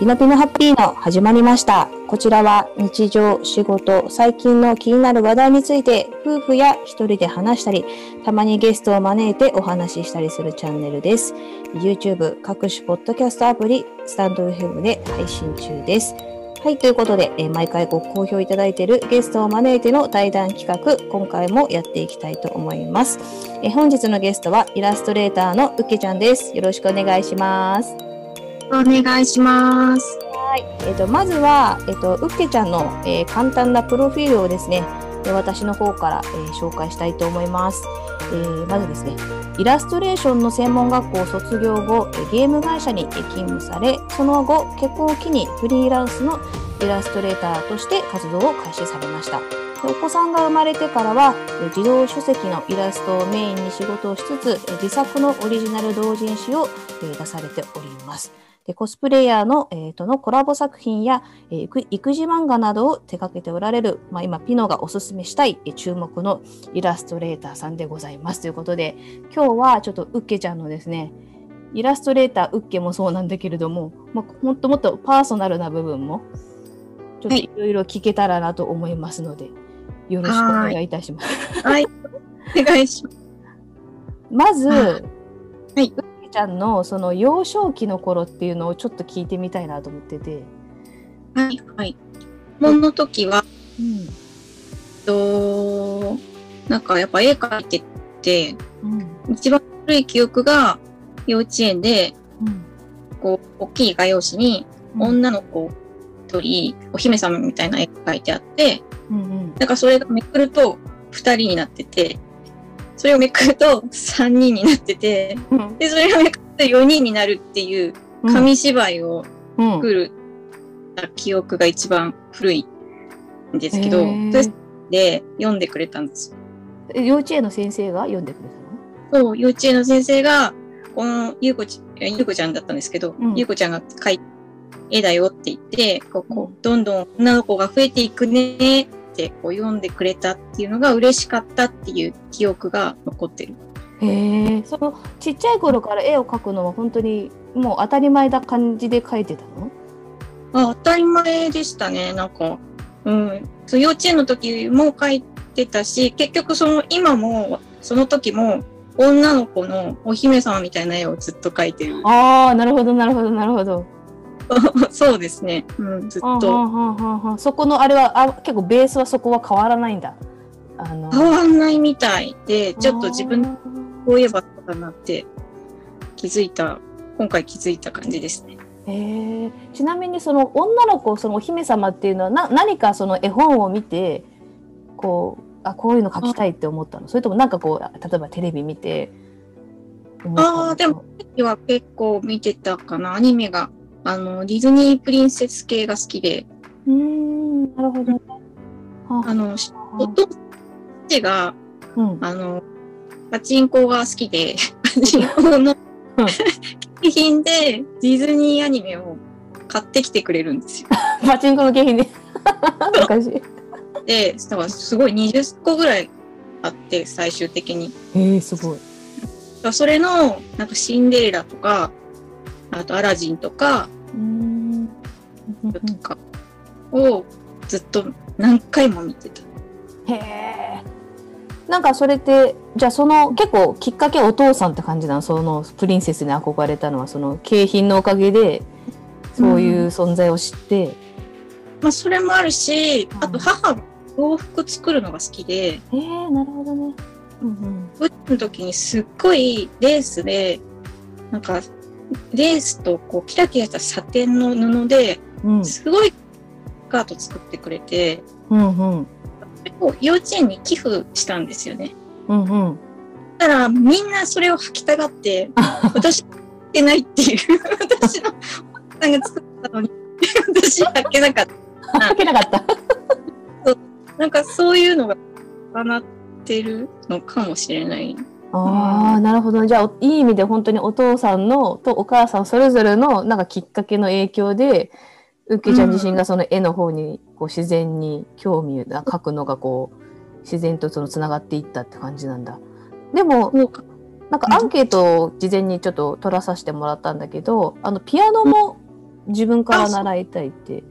ピノピノハッピーの始まりました。こちらは日常、仕事、最近の気になる話題について夫婦や一人で話したり、たまにゲストを招いてお話ししたりするチャンネルです。YouTube、各種ポッドキャストアプリ、スタンド FM で配信中です。はい、ということで、え毎回ご好評いただいているゲストを招いての対談企画、今回もやっていきたいと思います。え本日のゲストはイラストレーターのうっけちゃんです。よろしくお願いします。お願いします。はい、えっ、とまずはえっ、とうっけちゃんの、えー簡単なプロフィールをですね、え私の方から、えー紹介したいと思います。えーまずですね、イラストレーションの専門学校を卒業後、ゲーム会社に勤務され、その後結婚を機にフリーランスのイラストレーターとして活動を開始されました。お子さんが生まれてからは、えー自動書籍のイラストをメインに仕事をしつつ、自作のオリジナル同人誌を、出されております。でコスプレイヤーの、えーとのコラボ作品や、えー育育児漫画などを手掛けておられる、まあ、今ピノがおすすめしたい、えー注目のイラストレーターさんでございますということで今日はちょっとウッケちゃんのですねイラストレーターウッケもそうなんだけれども、まあ、もっともっとパーソナルな部分もちょっといろいろ聞けたらなと思いますので、よろしくお願いいたします。はい。お願いします。まず、はいウッケちゃんのその幼少期の頃っていうのをちょっと聞いてみたいなと思ってて。はい。はい。もの時は、うんと、なんかやっぱ絵描いてて、うん一番古い記憶が幼稚園で、うんこう、大きい画用紙にうん女の子一人、お姫様みたいな絵が描いてあって、うんうんなんかそれがめくると二人になってて、それをめくると三人になってて、うん。で、それがめくると四人になるっていう紙芝居をうん。作る記憶が一番古いんですけど、へー。それで読んでくれたんですよ。え幼稚園の先生が読んでくれたの？そう、幼稚園の先生が、このゆうこちゃん、ゆうこちゃんだったんですけど、うん。ゆうこちゃんが描いた絵だよって言って、こうこうん。うどんどん女の子が増えていくねってこう読んでくれたっていうのが嬉しかったっていう記憶が残ってる。へえそのちっちゃい頃から絵を描くのは本当にもう当たり前な感じで描いてたの？あ、当たり前でしたね。なんか、うん。そう幼稚園の時も描いてたし、結局その今も、その時も、女の子のお姫様みたいな絵をずっと描いてる。ああなるほどなるほどなるほど そうですね。うん、ずっと。そこのあれはあ結構ベースはそこは変わらないんだあの変わんないみたいで、ちょっと自分こう言えばそうだなって気づいた、今回気づいた感じですね。へえちなみにその女の子そのお姫様っていうのはな何かその絵本を見てこうあこういうの描きたいって思ったの？それともなんかこう例えばテレビ見てああ、でも、時は結構見てたかな、アニメが。あの、ディズニープリンセス系が好きで、うーんなるほどね。は あの、お父さんが、うん。あの、パチンコが好きで、パチンコのうん。景品でディズニーアニメを買ってきてくれるんですよ。パチンコの景品で。昔で、だからすごい20個ぐらいあって、最終的に。へえすごい。それの、なんかシンデレラとか、あとアラジンとか、とかをずっと何回も見てた。へえなんかそれってじゃあその結構きっかけお父さんって感じなの？そのプリンセスに憧れたのはその景品のおかげでそういう存在を知って、まあそれもあるし、うん。あと母が洋服作るのが好きで、へえなるほどね。うんブッチの時にすっごいレースで、なんか、レースとこうキラキラしたサテンの布で、すごいスカート作ってくれて、うんうん幼稚園に寄付したんですよね。うんうんだからみんなそれを履きたがって、私履けないっていう、私のお母さんが作ったのに、私履けなかった。開けなかった。なんかそういうのが重なってるのかもしれない。ああなるほどじゃあいい意味で本当にお父さんのとお母さんそれぞれのなんかきっかけの影響でウッケちゃん自身がその絵の方にこう自然に興味を描くのがこう自然とそのつながっていったって感じなんだ。でもなんかアンケートを事前にちょっと取らさせてもらったんだけど、あのピアノも自分から習いたいって。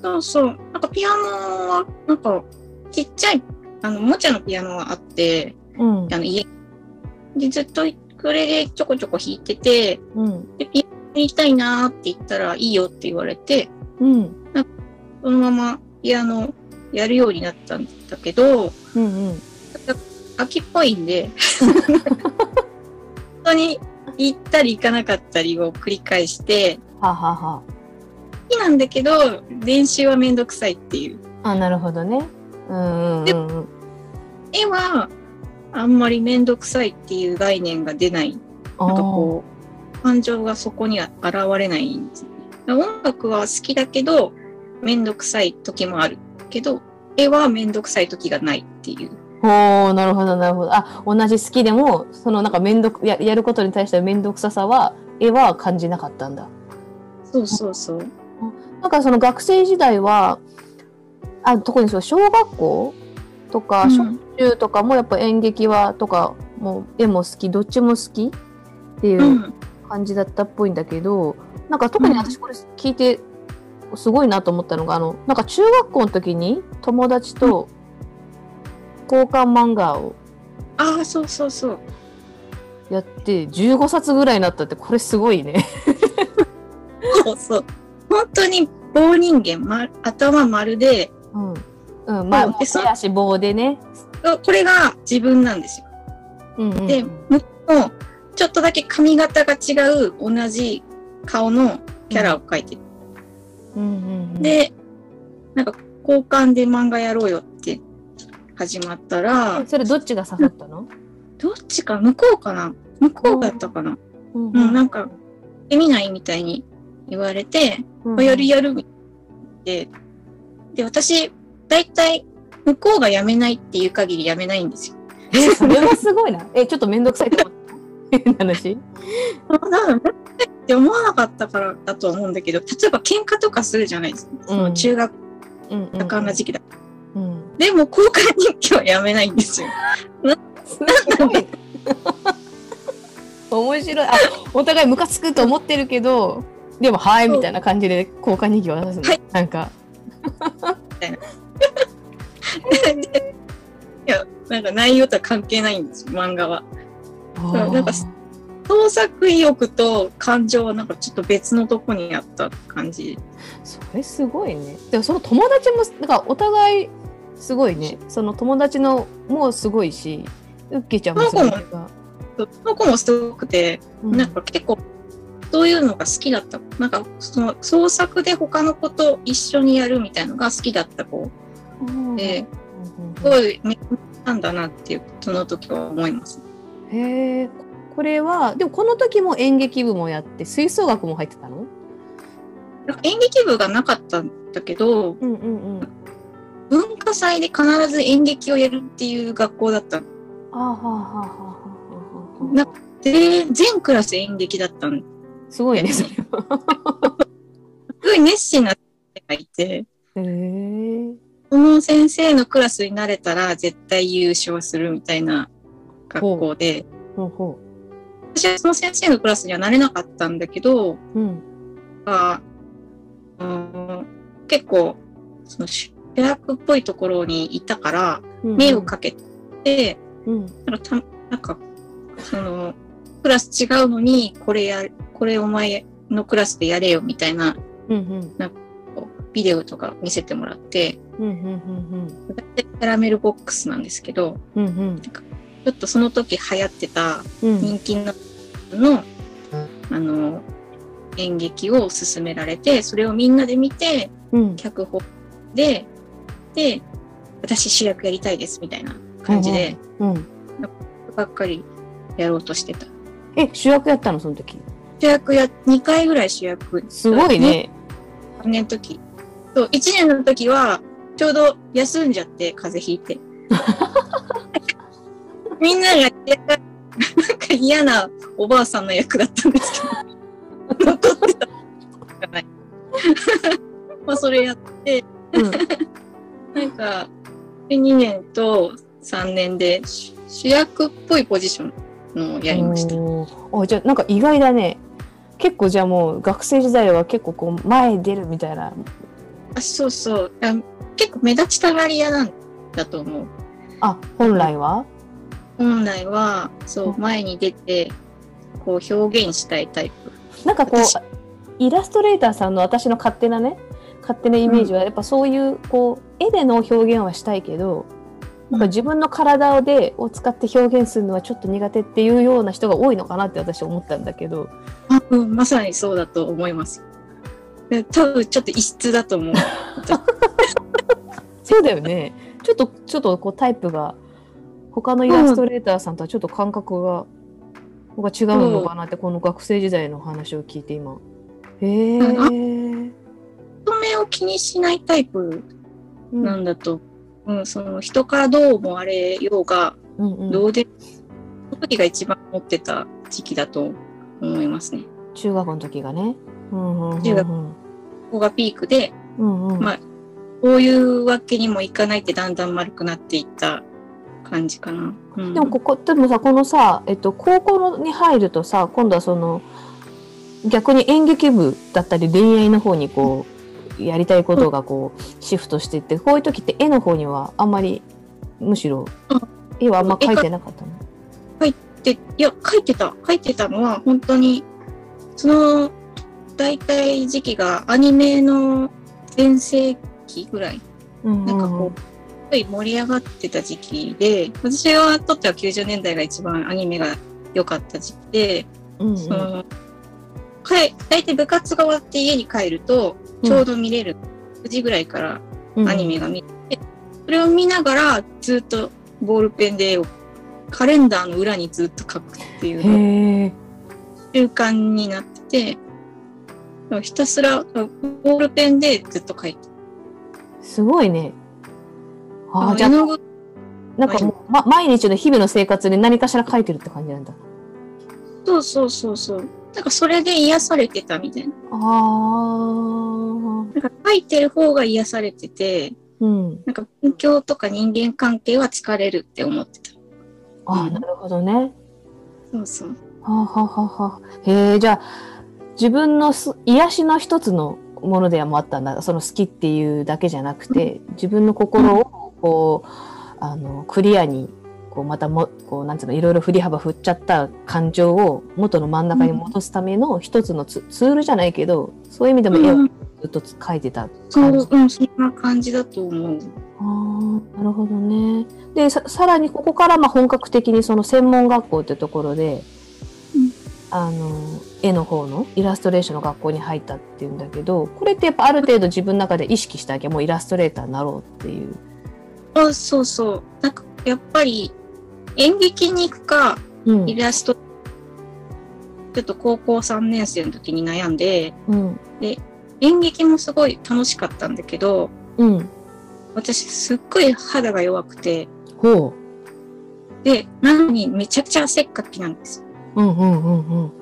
そうそう。なんかピアノは、なんか、ちっちゃい、あの、おもちゃのピアノがあって、うん。あの、家でずっとこれでちょこちょこ弾いてて、うん。で、ピアノやりたいなーって言ったらいいよって言われて、うん。そのままピアノやるようになったんだけど、うん。うん。秋っぽいんで、本当に行ったり行かなかったりを繰り返して、ははは。好きなんだけど、練習はめんどくさいっていう。あ、なるほどね。うんうんうんうん。絵は、あんまりめんどくさいっていう概念が出ない。なんかこう、感情がそこには現れないんですね。音楽は好きだけど、めんどくさい時もあるけど、絵はめんどくさい時がないっていう。おーなるほど、なるほど。あ、同じ好きでも、そのなんかめんどく、ややることに対してのめんどくささは、絵は感じなかったんだ。そうそうそう。なんかその学生時代は、あ、特にそう、小学校とか、小うん中とかもやっぱ演劇は、とか、もう絵も好き、どっちも好きっていううん感じだったっぽいんだけど、なんか特に私これ聞いてすごいなと思ったのが、あの、なんか中学校の時に友達と交換漫画をああ、そうそうそう。やって15冊ぐらいになったってこれすごいね。そうそう。本当に棒人間、ま、頭丸で、うん。うん、まあ、手足棒でね。これが自分なんですよ。うんうん、で、向こうもちょっとだけ髪型が違う同じ顔のキャラを描いてる。うんうんうん、で、なんか交換で漫画やろうよって始まったらえ、それどっちが刺さったの、どっちか向こうかな？向こうだったかな？うんうん、なんか、やってみないみたいに言われて、うんやるやるみたいで、で、私、だいたい向こうが辞めないっていう限り辞めないんですよ。え、それはすごいな。え、ちょっとめんどくさいと思った。変な話。だから、って思わなかったからだと思うんだけど、例えば喧嘩とかするじゃないですか。その中学うんうん、な時期だ。うん。でも、交換日記はやめないんですよ。すごい。面白い。あ、お互いムカつくと思ってるけど、でも、はい、みたいな感じで交換日記を渡すの？はいなんか。でい や、なんか内容とは関係ないんですよ、漫画は。なんか創作意欲と感情はなんかちょっと別のとこにあった感じ。それすごいね。でもその友達も、なんかお互いすごいね。その友達のもすごいし、ウッケちゃんもすごいが。その子もすごくて、うんなんか結構、そういうのが好きだった。なんか、その創作で他の子と一緒にやるみたいのが好きだった子うんで、うんすごいめなんだなっていう、その時は思います。へえ。これは、でもこの時も演劇部もやって、吹奏楽も入ってたの？演劇部がなかったんだけど、うんうんうん。文化祭で必ず演劇をやるっていう学校だったの。あはあはあはあはあはあなで、全クラス演劇だったの。すすごいね、それは。ごい熱心な先生がいて、へえ。その先生のクラスになれたら絶対優勝するみたいな学校で、ほうほ私はその先生のクラスにはなれなかったんだけど、う。うん。あうん結構、その主役っぽいところにいたから、目をかけて、うん。なんなんか、その、クラス違うのに、これや、これお前のクラスでやれよみたいなうんうん。こうビデオとか見せてもらって、うんうんうん大体キャラメルボックスなんですけど、うん。うんうん。ちょっとその時流行ってたうん。人気の、の、あの、演劇を勧められて、それをみんなで見て、うん。脚本で、で、私主役やりたいですみたいな感じで、うん。ばっかりやろうとしてた。え、主役やったのその時？主役や、2回ぐらい主役。すごい。ね。3年の時。そう、1年の時は、ちょうど休んじゃって、風邪ひいて。みんなが嫌が、なんか嫌なおばあさんの役だったんですけど、残ってた。まあ、それやって、うん。なんか、2年と3年で主主役っぽいポジションのをやりました。おじゃあなんか意外だね。結構じゃあもう学生時代は結構こう前に出るみたいな。あそうそうあ。結構目立ちたがり屋なんだと思う。あ、本来は？本来は、そう、前に出て、こう表現したいタイプ。なんかこう、イラストレーターさんの私の勝手なね、勝手なイメージは、やっぱそういう、こう、絵での表現はしたいけど、なんか自分の体でを使って表現するのはちょっと苦手っていうような人が多いのかなって私思ったんだけど。あうん、まさにそうだと思います。多分ちょっと異質だと思う。そうだよね。ちょっと、ちょっとこうタイプが、他のイラストレーターさんとはちょっと感覚が、が違うのかなって、この学生時代の話を聞いて今。へえ。人目を気にしないタイプなんだと、うん、うん、その人からどう思われようが、うんうん、どうで、その時が一番持ってた時期だと思いますね。中学の時がね。うんうんうんうん、中学、ここがピークで、うんうん、まあ、こういうわけにもいかないってだんだん丸くなっていった感じかな。うん、でもここ、でもさ、このさ、えっと、高校に入るとさ、今度はその、逆に演劇部だったり恋愛の方にこう、やりたいことがこう、シフトしていって、こういう時って絵の方にはあんまり、むしろ、絵はあんま描いてなかったの？描いて、いや、描いてた。描いてたのは、本当に、その、大体時期がアニメの全盛期ぐらい、うんうん、なんかこう、すごい盛り上がってた時期で、私はとっては90年代が一番アニメが良かった時期で、うんうん、その大体部活が終わって家に帰ると、ちょうど見れる、9時ぐらいからアニメが見て、それを見ながらずっとボールペンでカレンダーの裏にずっと書くっていうの習慣になってて、ひたすらボールペンでずっと書いてすごいね。ああ、じゃあ、なんかもう、ま、毎日の日々の生活で何かしら書いてるって感じなんだ。そうそうそうそう。なんかそれで癒されてたみたいな。ああ。なんか書いてる方が癒されてて、うん。なんか勉強とか人間関係は疲れるって思ってた。ああ、うん、なるほどね。そうそう。はあ、はあははへえ、じゃあ、自分のす癒しの一つのものではもあったんだ。その好きっていうだけじゃなくて自分の心をこうあのクリアにこうまたもこうなんていうのいろいろ振り幅振っちゃった感情を元の真ん中に戻すための一つのツ,、ツールじゃないけどそういう意味でも絵をずっと描いてた感じ、うん、そう、うん、そんな感じだと思う。あなるほどね。でささらにここからまあ本格的にその専門学校ってところで、うん、あの絵の方のイラストレーションの学校に入ったっていうんだけどこれってやっぱある程度自分の中で意識してあげもうイラストレーターになろうっていう。あそうそう。なんかやっぱり演劇に行くか、うん、イラストちょっと高校3年生の時に悩んで、うん、で演劇もすごい楽しかったんだけど、うん、私すっごい肌が弱くて。ほう。でなのにめちゃくちゃ汗っかきなんですうんうんうんうん。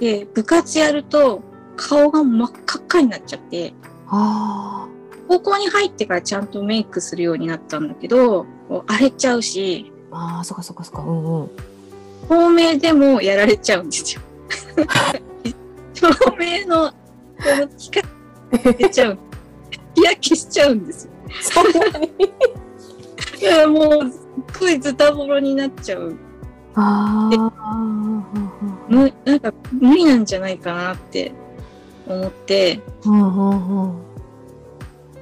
で、部活やると顔が真っ赤っかになっちゃって、高校に入ってからちゃんとメイクするようになったんだけど、荒れちゃうし、ああ、そっかそっかそっか、うんうん。透明でもやられちゃうんですよ。透明の、この光出ちゃう。日焼けしちゃうんですよ。そんなに？いや、もう、すっごいズタボロになっちゃう。ああ。むなんか無理なんじゃないかなって思って、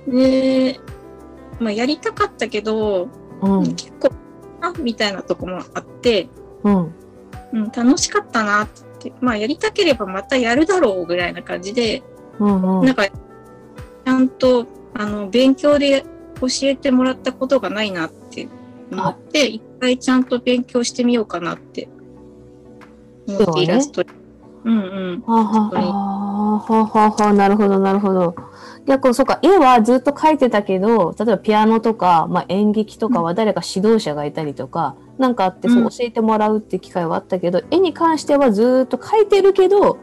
で、まあ、やりたかったけど、うん、結構あみたいなとこもあって、うん、うん、楽しかったなって。まあやりたければまたやるだろうぐらいな感じで、うんうん、なんかちゃんとあの勉強で教えてもらったことがないなって思って一回ちゃんと勉強してみようかなってイラスト。うんうん。ははははははなるほど、なるほど。逆にそうか、絵はずっと描いてたけど、例えばピアノとか、まあ、演劇とかは誰か指導者がいたりとか、うん、なんかあってそう教えてもらうって機会はあったけど、うん、絵に関してはずっと描いてるけど、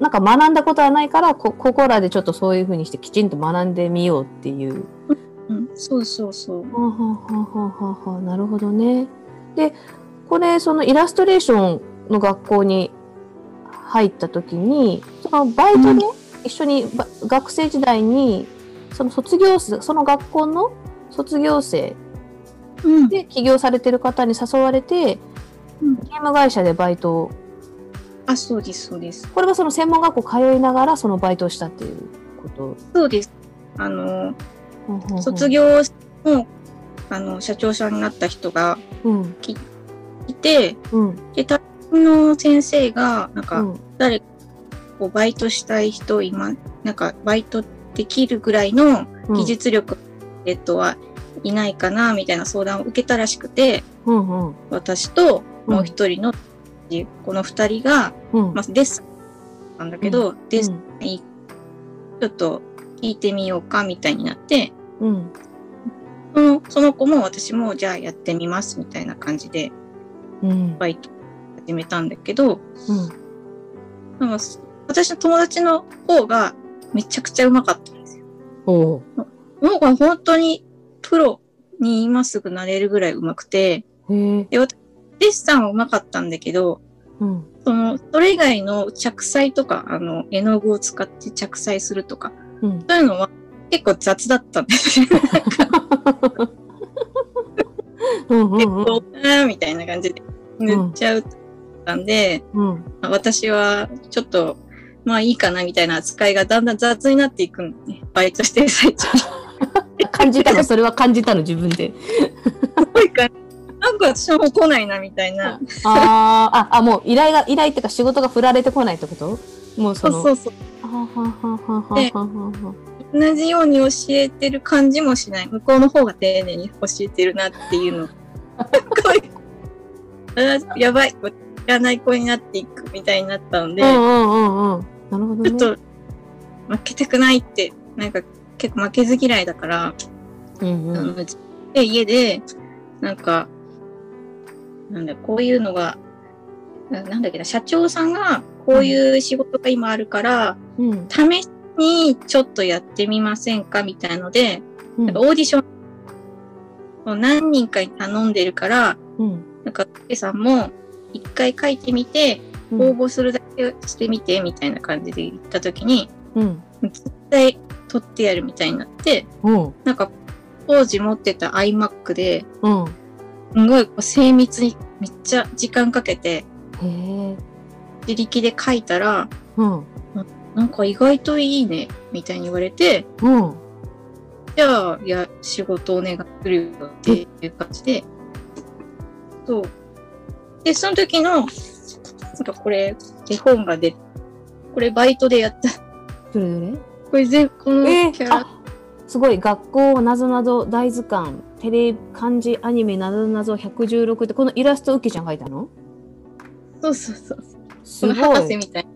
なんか学んだことはないから、こ、ここらでちょっとそういうふうにしてきちんと学んでみようっていう。うん、そうそうそう。はははははなるほどね。で、これ、そのイラストレーションの学校に入った時に、そのバイトで一緒にば学生時代に、その卒業生、その学校の卒業生うん。で起業されてる方に誘われて、うんゲーム会社でバイトを、あ、そうです、そうです。これはその専門学校通いながらそのバイトをしたっていうこと？そうです。あの、卒業。業の、あの、社長さんになった人がうん。いて、うん。で、担任の先生が、なんか、うん。誰かこうバイトしたい人今、なんかバイトできるぐらいの技術力、えっとはいないかな、みたいな相談を受けたらしくて、うん。うん。私ともう一人の、この二人が、うん。まあ、デッサンなんだけど、デッサンちょっと聞いてみようか、みたいになって、うん。そのその子も私もじゃあやってみます、みたいな感じでうん。バイト始めたんだけど、うん。なんか私の友達の方がめちゃくちゃうまかったんですよ。おうなんか本当にプロに今すぐなれるぐらいうまくて、へえ。デッサンはうまかったんだけど、うん。その、それ以外の着彩とか、あの、絵の具を使って着彩するとか、うん。そういうのは結構雑だったんですよ。結構、あーみたいな感じで塗っちゃうたんで、うん。私はちょっと、まあいいかなみたいな扱いがだんだん雑になっていくんね。バイトしてる最中感じたのそれは感じたの自分で。ごいかなんか私はもう来ないなみたいな。あーあ、あ、もう依頼が、依頼っていうか仕事が振られてこないってこと？もうその。そうそうそう。で同じように教えてる感じもしない。向こうの方が丁寧に教えてるなっていうの。やばい。知らない子になっていくみたいになったので。ちょっと負けたくないって、なんか結構負けず嫌いだから、うんうん。で、家で、なんか、なんだ、こういうのが、ななんだっけな、社長さんが、こういう仕事が今あるから、うん。試しにちょっとやってみませんかみたいなので、うんなんかオーディション、何人かに頼んでるから、うん。なんか、ケさんも、一回書いてみて、うん応募するだけしてみて、みたいな感じで言ったときに、うん。絶対取ってやるみたいになって、うん。なんか、当時持ってた iMac で、うん。すごい精密にめっちゃ時間かけて、へえ。自力で書いたら、うん。なんか意外といいね、みたいに言われて、うん。じゃあ、いや、仕事お願いするよっていう感じで、そう。で、その時の、なんかこれ、絵本が出これバイトでやった。どれどれ？これ全、このえー、キャラ、あすごい学校なぞなぞ大図鑑テレ漢字アニメなぞなぞ116ってこのイラストウッキーちゃん描いたの？そうそうそう。すこの博士みたいな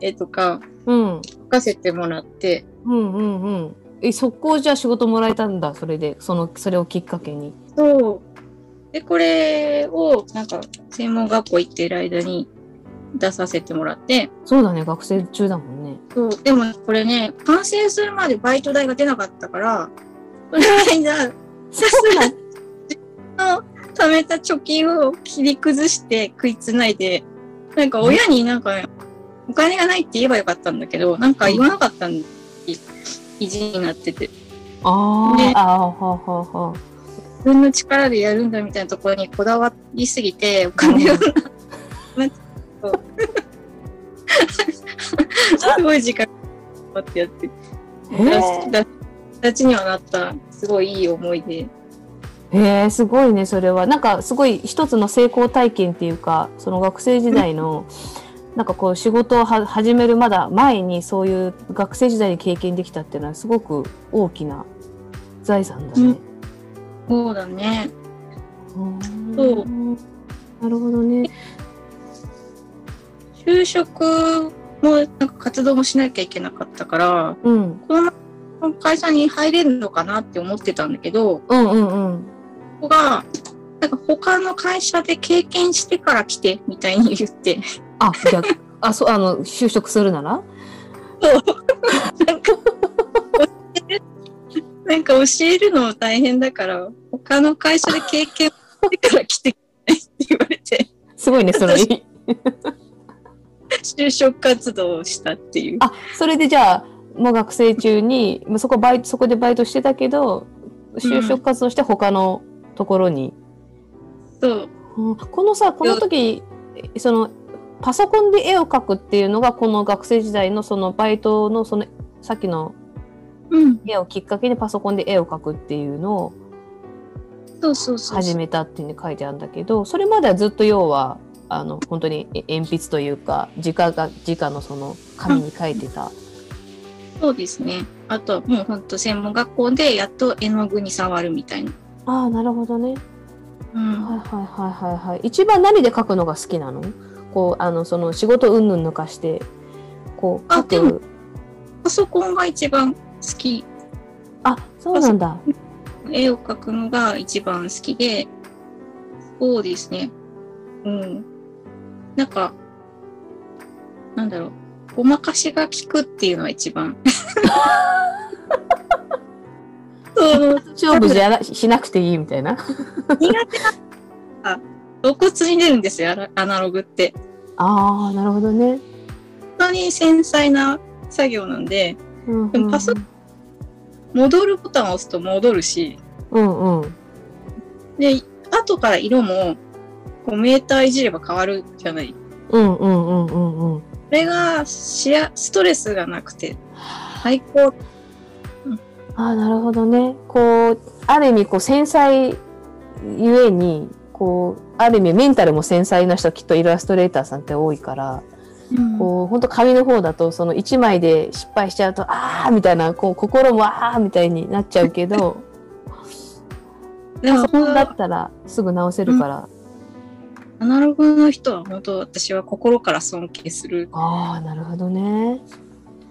絵とかうん、描かせてもらって、うんうんうんえ速攻じゃあ仕事もらえたんだそれで。そのそれをきっかけに。そう。で、これを、なんか、専門学校行ってる間に出させてもらって、そうだね学生中だもんね。そう。でも、これね、完成するまでバイト代が出なかったから、この間、そうなん の貯めた貯金を切り崩して食いつないで、なんか親になんか、お金がないって言えばよかったんだけど、なんか言わなかったんで、意地になってて、ああーはーはーはー自分の力でやるんだみたいなところにこだわりすぎて、お金をすごい時間かかってやって、へー。にはなった、すごいいい思い出。へえすごいねそれはなんかすごい一つの成功体験っていうかその学生時代のなんかこう仕事をは始めるまだ前にそういう学生時代に経験できたっていうのはすごく大きな財産だね。そうだね。うんそうなるほどね。就職もなんか活動もしなきゃいけなかったから、うんこの会社に入れるのかなって思ってたんだけど、こうんうんうん。こが、なんか他の会社で経験してから来て、みたいに言って、あ逆。あそうあの就職するなら？なんか、なんか教えるの大変だから、他の会社で経験してから来てくれって言われて、すごいねそれ。就職活動をしたっていう。あ、それでじゃあ、もう学生中に、そこバイト、そこでバイトしてたけど、就職活動して他のところに。そう。うんこのさ、この時、その、パソコンで絵を描くっていうのが、この学生時代のそのバイトのその、さっきのうん。絵をきっかけにパソコンで絵を描くっていうのをそうそうそう。始めたっていうに書いてあるんだけど、それまではずっと要は、あの、本当にえ鉛筆というか、直が、直のその紙に書いてた。そうですね。あとはもうほんと専門学校でやっと絵の具に触るみたいな。ああ、なるほどね。うん。はいはいはいはいはい。一番何で書くのが好きなの？こう、あの、その仕事うんぬん抜かして、こう、書く。パソコンが一番好き。あ、そうなんだ。絵を描くのが一番好きで、そうですね。うん。なんか、なんだろう。ごまかしが効くっていうのは一番。そう、勝負じゃなしなくていいみたいな。苦手な、あ露骨に出るんですよ、アナログって。ああ、なるほどね。本当に繊細な作業なんで、うんでもパソ戻るボタンを押すと戻るし、うんうん。で、後から色も、こうメーターいじれば変わるじゃない。うんうんうんうんうん。これがしやストレスがなくて最高。ああ、なるほどね。こう、ある意味、こう、繊細ゆえに、こう、ある意味、メンタルも繊細な人、きっとイラストレーターさんって多いから、こう、本当紙の方だと、その一枚で失敗しちゃうと、ああみたいな、こう、心もああみたいになっちゃうけど、パソコンだったらすぐ直せるから、アナログの人は本当私は心から尊敬する。ああ、なるほどね。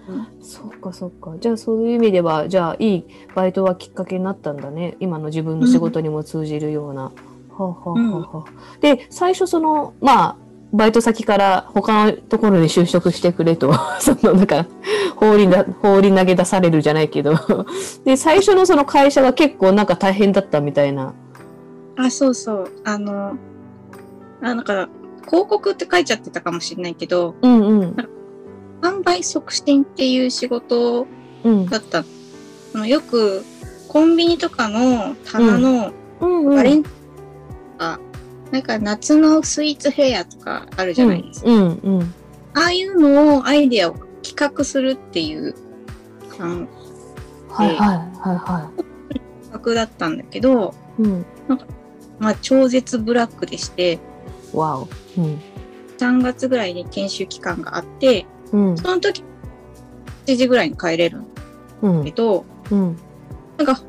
うんそっかそっか。じゃあそういう意味では、じゃあいいバイトはきっかけになったんだね。今の自分の仕事にも通じるような。はあ、はあはあはあで、最初その、まあ、バイト先から他のところに就職してくれと、そのなんか、放りだ、放り投げ出されるじゃないけど。で、最初のその会社が結構なんか大変だったみたいな。あ、そうそう。あの、あ、なんか、広告って書いちゃってたかもしれないけど、うんうん。販売促進っていう仕事うん。だった。あのよく、コンビニとかの棚のうんうん。バレンとか、なんか夏のスイーツフェアとかあるじゃないですか。うんうん。ああいうのをアイデアを企画するっていう感はいはいはいは覚だったんだけど、い。うん。まあ超絶ブラックでして、わお。うん。3月ぐらいに研修期間があって、うん。その時、7時ぐらいに帰れるんだうんけ。ど、うん。なんか、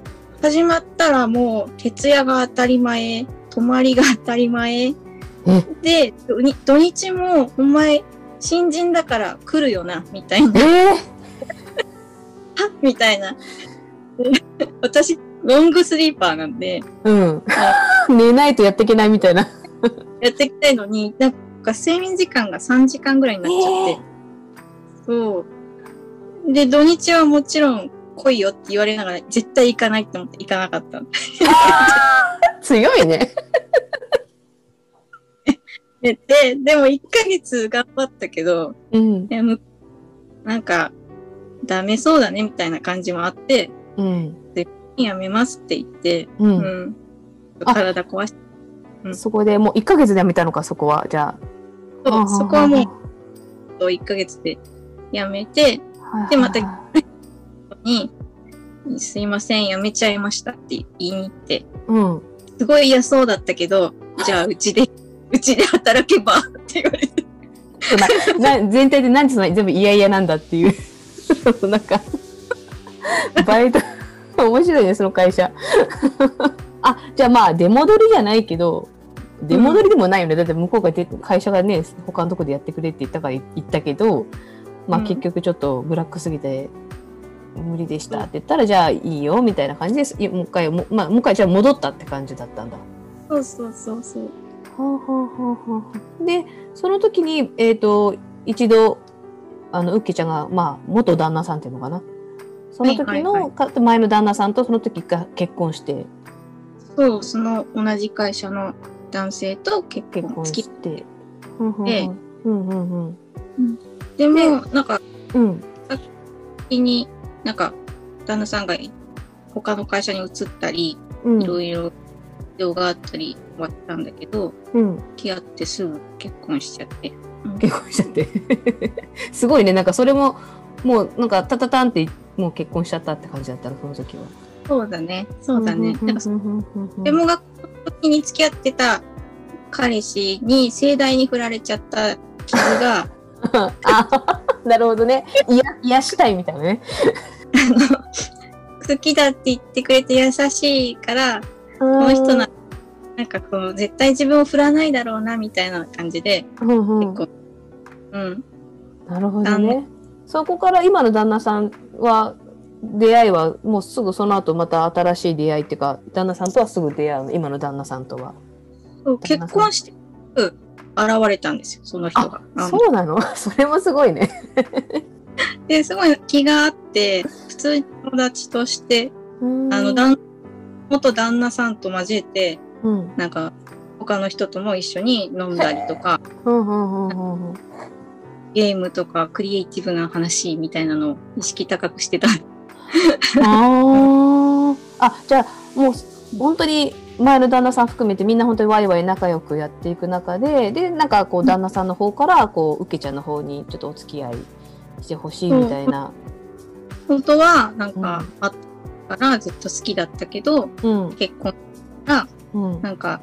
始まったらもう、徹夜が当たり前、泊まりが当たり前。で、土日土日も、お前、新人だから来るよな、みたいな、え？えはみたいな。で 私、ロングスリーパーなんで、うん。寝ないとやっていけないみたいな。やっていきたいのに、なんか睡眠時間が3時間ぐらいになっちゃって。そう。で、土日はもちろん来いよって言われながら、絶対行かないって思って行かなかったの。強いね。で、ででも1ヶ月頑張ったけど、うん。でむなんか、ダメそうだねみたいな感じもあって、うん。やめますって言って、う。うんん。あ体壊して、そこでもう1ヶ月でやめたのか、そこは。じゃあ。そこはもう1ヶ月でやめて、うでまたに、すいません、やめちゃいましたって言いに行って、うん。すごい嫌そうだったけど、じゃあうちで、うちで働けばって言われて。なな全体で何でその全部嫌々なんだっていう。なんか、バイト、面白いね、その会社。あ、じゃあまあ、出戻りじゃないけど、出戻りでもないよね。だって向こうが出て会社がね、他のとこでやってくれって言ったから言ったけど、まあうん結局ちょっとブラックすぎて、無理でしたって言ったら、じゃあいいよ、みたいな感じです。もう一回、もまあ、もう一回じゃあ戻ったって感じだったんだ。そうそうそうそう。はあはあはあはあで、その時に、えっ、と、一度、あの、ウッケちゃんが、まあ、元旦那さんっていうのかな。その時の、はいはいか前の旦那さんとその時が結婚して、そう、その同じ会社の男性と結結婚して。うんうんうんでうんうんうんでも、なんか、うん。先になんか、旦那さんが他の会社に移ったり、うん。いろいろ事情があったりはしたんだけど、うん。付き合ってすぐ結婚しちゃって。うん結婚しちゃって。すごいね。なんかそれも、もうなんかタタタンってもう結婚しちゃったって感じだったら、その時は。そうだね。そうだね。でも学校の時に付き合ってた彼氏に盛大に振られちゃった傷が、あなるほどね。いや、癒したいみたいなね。好きだって言ってくれて優しいから、ここの人な、なんかこう、絶対自分を振らないだろうな、みたいな感じで、うんうん結構、うん。なるほどね。そこから今の旦那さんは、出会いはもうすぐその後また新しい出会いっていうか、旦那さんとはすぐ出会うの、今の旦那さんとは。結婚して、すぐ現れたんですよ、その人が。そうなの？それもすごいね。で、すごい気があって、普通に友達として、あの、旦元旦那さんと交えて、うん。なんか、他の人とも一緒に飲んだりとか。ゲームとかクリエイティブな話みたいなのを意識高くしてた。ああ。あ、じゃあ、もう、本当に前の旦那さん含めてみんな本当にワイワイ仲良くやっていく中で、で、なんかこう旦那さんの方から、こう、うけちゃんの方にちょっとお付き合いしてほしいみたいな。本当は、なんか、あったからずっと好きだったけど、うん。結婚が、うん。なんか、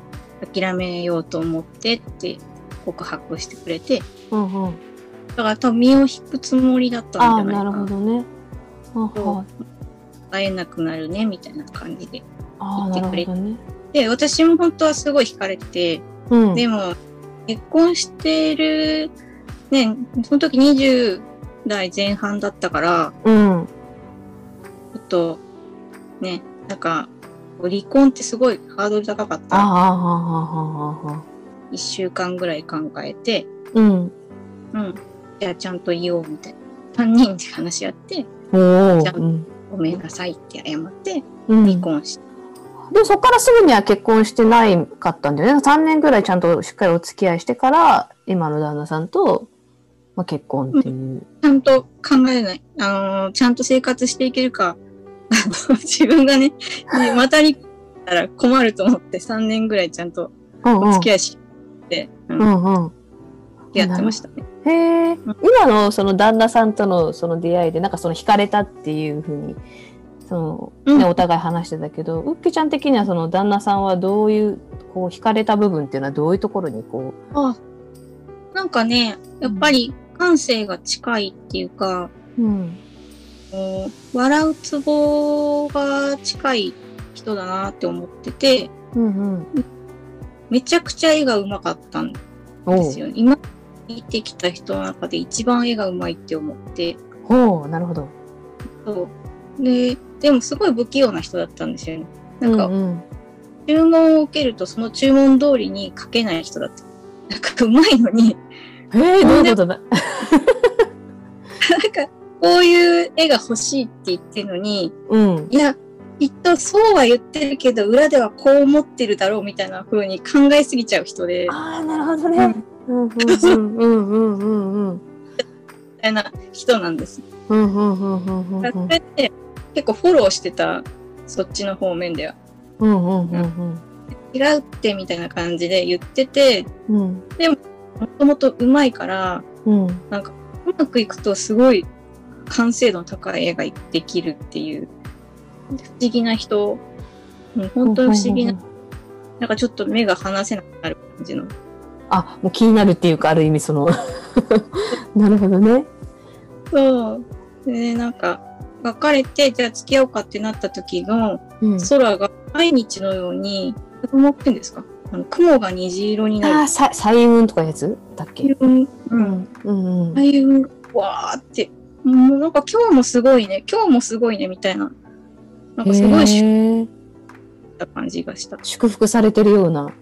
諦めようと思ってって告白してくれて、うんうん。だから多分身を引くつもりだったんじゃないかなるほどね。会えなくなるね、みたいな感じで。あ、なるほどね。で、私も本当はすごい惹かれてて、うん。でも、結婚してる、ね、その時20代前半だったから、うん。ちょっと、ね、なんか、離婚ってすごいハードル高かった。ああ、ああ、ああ、ああ。一週間ぐらい考えて、うん。うん。じゃあちゃんと言おうみたいな。三人で話し合って。じゃあうん。ごめんなさいって謝って、うん離婚して。でもそこからすぐには結婚してないかったんだよね。3年ぐらいちゃんとしっかりお付き合いしてから、今の旦那さんと、まあ、結婚っていう。ちゃんと考えない。あのーちゃんと生活していけるか、自分がね、ねまたにたら困ると思って3年ぐらいちゃんとうんうん。お付き合いして、うんうんうん。付き合ってましたね。へえ。今のその旦那さんとのその出会いで、なんかその惹かれたっていうふうに、その、ね、うんお互い話してたけど、うっけちゃん的にはその旦那さんはどういう、こう惹かれた部分っていうのはどういうところにこあなんかね、やっぱり感性が近いっていうか、う、うん。こう笑うツボが近い人だなって思ってて、うんうん。めちゃくちゃ絵が上手かったんですよ。今見てきた人の中で一番絵が上手いって思って、ほう、なるほど。そう。で、でもすごい不器用な人だったんですよね。なんか、うんうん、注文を受けるとその注文通りに書けない人だった。なんか上手いのに、ええどういうことだ？なんか、こういう絵が欲しいって言ってるのに、うん。いや、きっとそうは言ってるけど、裏ではこう思ってるだろうみたいな風に考えすぎちゃう人で、みああ、なるほどね。うんうんうんうんうんうんうん。たいな人なんです。うんうんうんうんうんそれで結構フォローしてた、そっちの方面では。うんうんうん違うってみたいな感じで言ってて、うんもともと上手いから、うんうまくいくとすごい完成度の高い絵ができるっていう、不思議な人、うん本当に不思議な、なんかちょっと目が離せなくなる感じの。あ、もう気になるっていうか、ある意味その。なるほどね。そう。で、なんか、別れて、じゃあ付き合おうかってなった時のうん。空が毎日のように、雲ってんですか？あの雲が虹色になる。さ彩雲とかやつ？だっけ？うん。う。うんんうんうん。ああいう、わーって、もうなんか今日もすごいね、今日もすごいね、みたいな。なんかすごいした感じがした。祝福されてるような。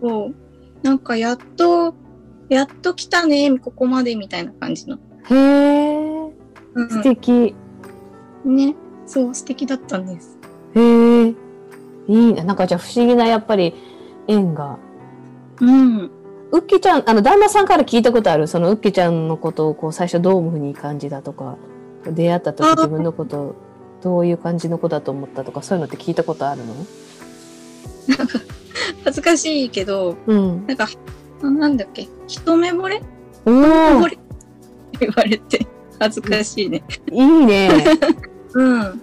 そう。なんかやっと、やっと来たね、ここまでみたいな感じの。へえ、うん素敵。ね。そう、素敵だったんです。へえ、いいな。なんかじゃあ不思議なやっぱり縁が。うん。うっけちゃん、あの、旦那さんから聞いたことある？そのうっけちゃんのことをこう最初どういうふうに感じだとか、出会った時自分のことどういう感じの子だと思ったとか、そういうのって聞いたことあるの？恥ずかしいけど、うん。なんか、あなんだっけ、一目惚れ？お惚ーれ言われて、恥ずかしいね。いいね。うん。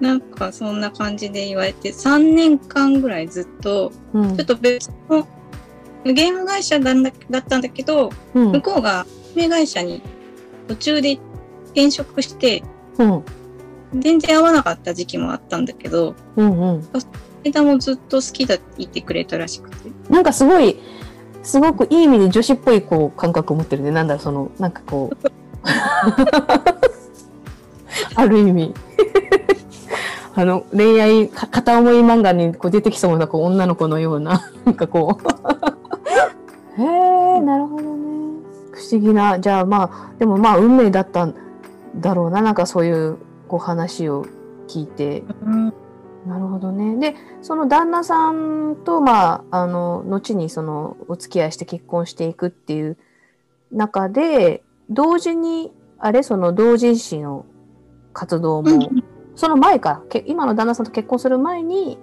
なんかそんな感じで言われて、3年間ぐらいずっと、うんちょっと別のゲーム会社なんだだったんだけど、うん向こうがゲーム会社に途中で転職して、うん。全然合わなかった時期もあったんだけど、うんうん。間もずっと好きだって言ってくれたらしくて。なんかすごい、すごくいい意味で女子っぽいこう感覚を持ってるね。なんだろう、その、なんかこう。ある意味。あの、恋愛、か片思い漫画にこう出てきそうなこう女の子のような、なんかこう。へえ、なるほどね。不思議な、じゃあまあ、でもまあ運命だったんだろうな。なんかそういうこう話を聞いて。うん。なるほどね。で、その旦那さんと、まあ、あの、後にその、お付き合いして結婚していくっていう中で、同時に、あれ、その同人誌の活動も、その前か、け今の旦那さんと結婚する前に、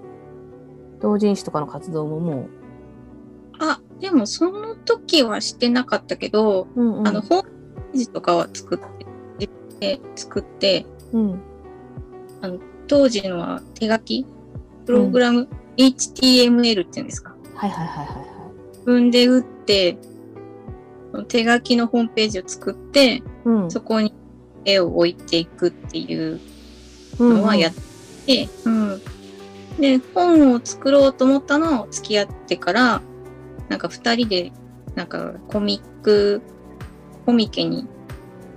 同人誌とかの活動ももあ、でもその時はしてなかったけど、う、うんうん、あの、ホームページとかは作って、自分で作って、うん、当時のは手書きプログラム、HTML っていうんですか？はいはいはいはいはい。自分で打って、手書きのホームページを作って、うん、そこに絵を置いていくっていううんのはやって、うんで、本を作ろうと思ったのを付き合ってから、なんか二人で、なんかコミック、コミケに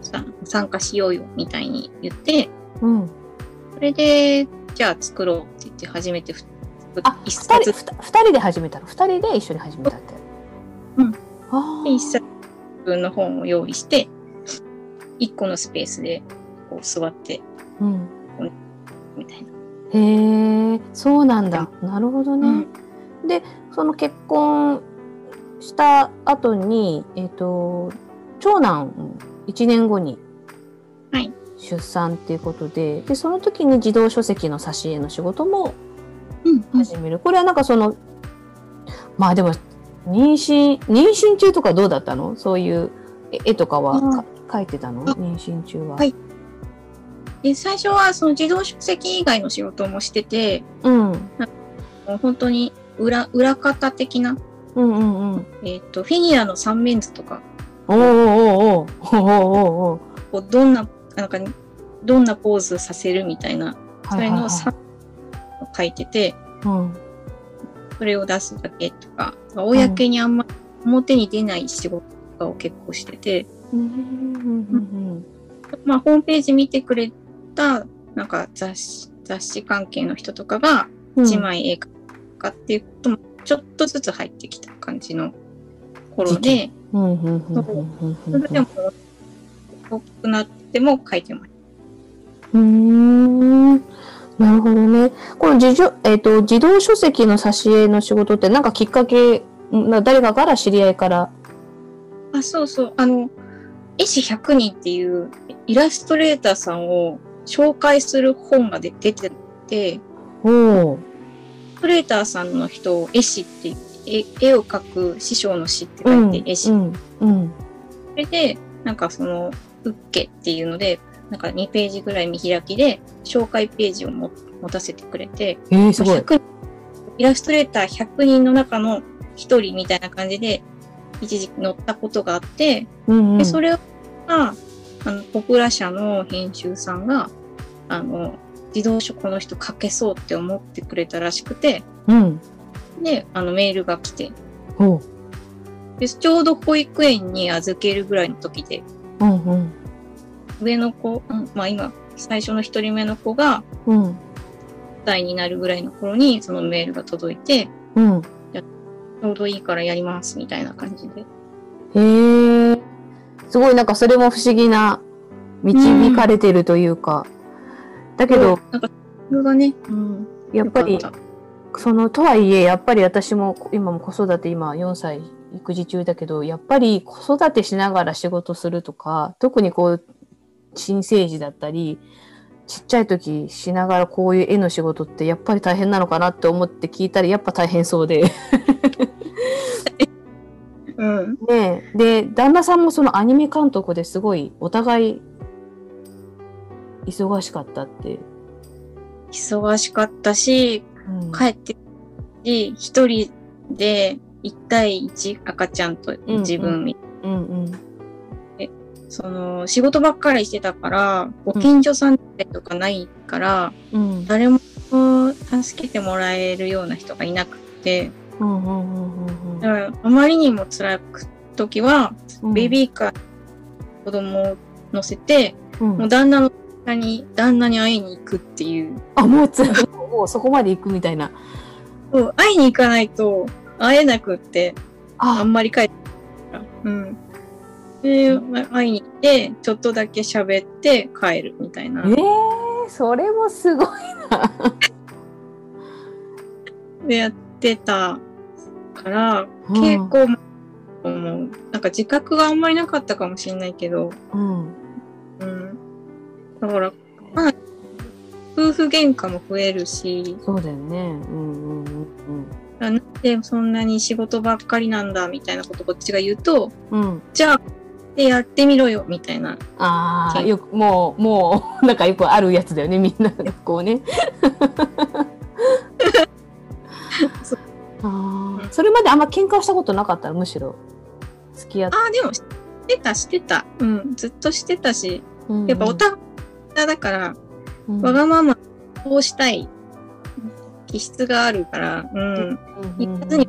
さ参加しようよみたいに言って、うん。それで、じゃあ作ろうって言って初めてあ、一冊ふた二人で始めたの？二人で一緒に始めたって。うん。ああ。一冊分の本を用意して、一個のスペースでこう座って、うん。みたいな。へえ、そうなんだ。なるほどね。うんで、その結婚した後に、えっ、と、長男1年後にはい出産っていうことで、で、その時に児童書籍の挿絵の仕事もうん。始める。これはなんかその、まあでも、妊娠、妊娠中とかどうだったの？そういう絵絵とかはうんか描いてたの？あ妊娠中は。はいで、最初はその自動書籍以外の仕事もしてて、うん。もう本当に裏、裏方的な、うんうんうん。えっ、と、フィギュアの三面図とか、おーおーおーおーおーおどんな、なんか、どんなポーズさせるみたいな、それの3を書いてて、うん。それを出すだけとか、公にあんまり表に出ない仕事とかを結構してて、まあ、ホームページ見てくれた、なんか雑誌、雑誌関係の人とかが、うん一枚絵かっていうことも、ちょっとずつ入ってきた感じの頃で、うんうんうんうんうんそれでも、大きくなっても描いてます。うーんなるほどね。この自助、えっ、と、自動書籍の挿絵の仕事ってなんかきっかけ、誰かから知り合いから？あ、そうそう。あの、絵師100人っていうイラストレーターさんを紹介する本が出出てて、おお。イラストレーターさんの人を絵師って、絵絵を描く師匠の師って書いて絵師。うん。うん。それで、なんかその、ウッケっていうので、なんか2ページぐらい見開きで、紹介ページをも持たせてくれて、えー、すごい。100イラストレーター100人の中の1人みたいな感じで、一時期載ったことがあって、うんうんで、それが、あの、ポプラ社の編集さんが、あの、自動書この人書けそうって思ってくれたらしくて、うん。で、あの、メールが来て。で、ちょうど保育園に預けるぐらいの時で、うんうん。上の子、うんまあ今、最初の一人目の子が、うん。代になるぐらいの頃に、そのメールが届いて、うん。ちょうどいいからやります、みたいな感じで。へえ。すごいなんかそれも不思議な、導かれてるというか。だけど、なんか、ね、うん。やっぱりその、とはいえ、やっぱり私も、今も子育て今4歳育児中だけど、やっぱり子育てしながら仕事するとか、特にこう、新生児だったり、ちっちゃい時しながらこういう絵の仕事ってやっぱり大変なのかなって思って聞いたらやっぱ大変そうで。うん。ねで、旦那さんもそのアニメ監督ですごいお互い忙しかったって。忙しかったし、うん帰ってし、一人で1対1赤ちゃんと自分み、うんうん。その仕事ばっかりしてたから、ご近所さんとかないから、うん。誰も助けてもらえるような人がいなくて、うんうんうんうんだからあまりにも辛く時は、うん。ベビーカーに子供を乗せて、うんもう旦那のに、旦那に会いに行くっていう。あ、もうつ、もうそこまで行くみたいな。そう会いに行かないと会えなくって、ああ、んまり帰ってこないから。うん。で、ま会いに行って、ちょっとだけ喋って帰るみたいなえ。えそれもすごいな。でやってたから、うん結構、もう、なんか自覚があんまりなかったかもしれないけど、うん。うん。だから、かなり夫婦喧嘩も増えるし、そうだよね。うんうんうんなんでそんなに仕事ばっかりなんだみたいなことこっちが言うと、うん。うん。じゃあ、でやってみろよみたいな。ああ、よく、もう、もう、なんかよくあるやつだよね、みんな。こうね。ああ、それまであんま喧嘩をしたことなかったの？むしろ。付き合って。ああ、でも、してた、してた。うん、ずっとしてたし、うんやっぱお互いだから、うんわがままこうしたい気質があるから、うん、うん言わずに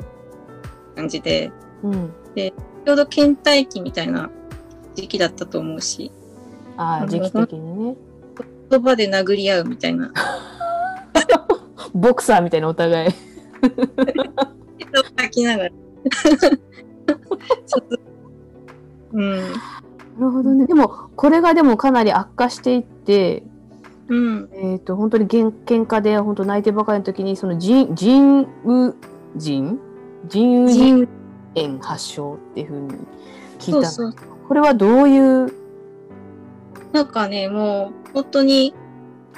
感じで、うん。ちょうど倦怠期みたいな時期だったと思うし、ああ、時期的にね。言葉で殴り合うみたいな。ボクサーみたいなお互い。書きながら。うん。なるほどね。でも、これがでもかなり悪化していって、うん。えっ、と、本当にげん喧嘩で本当泣いてばかりの時に、その人、人雨人？人雨人炎発症っていうふうに聞いたそうそう。これはどういう、なんかね、もう本当に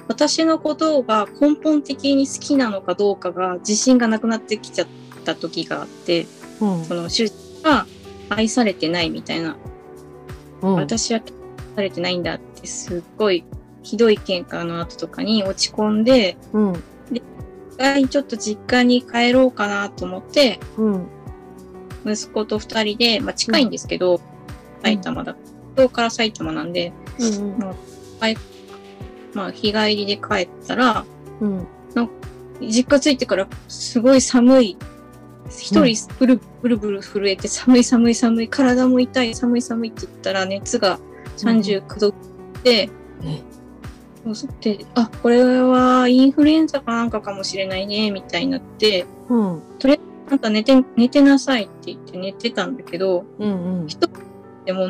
私のことが根本的に好きなのかどうかが自信がなくなってきちゃった時があって、うん。その主人が愛されてないみたいな、うん、私は愛されてないんだってすっごいひどい喧嘩の後とかに落ち込んで、うん、一回ちょっと実家に帰ろうかなと思って、うん、息子と二人で、まあ近いんですけど、埼玉だ。東京から埼玉なんで、うん、まあ日帰りで帰ったら、うん、実家着いてからすごい寒い。一人ブルブルブル震えて寒い寒い寒い、体も痛い寒い寒いって言ったら熱が39度で、えそうで、あ、これはインフルエンザかなんかかもしれないね、みたいになって、うん、なんか寝て、寝てなさいって言って寝てたんだけど、うん、うん、でも、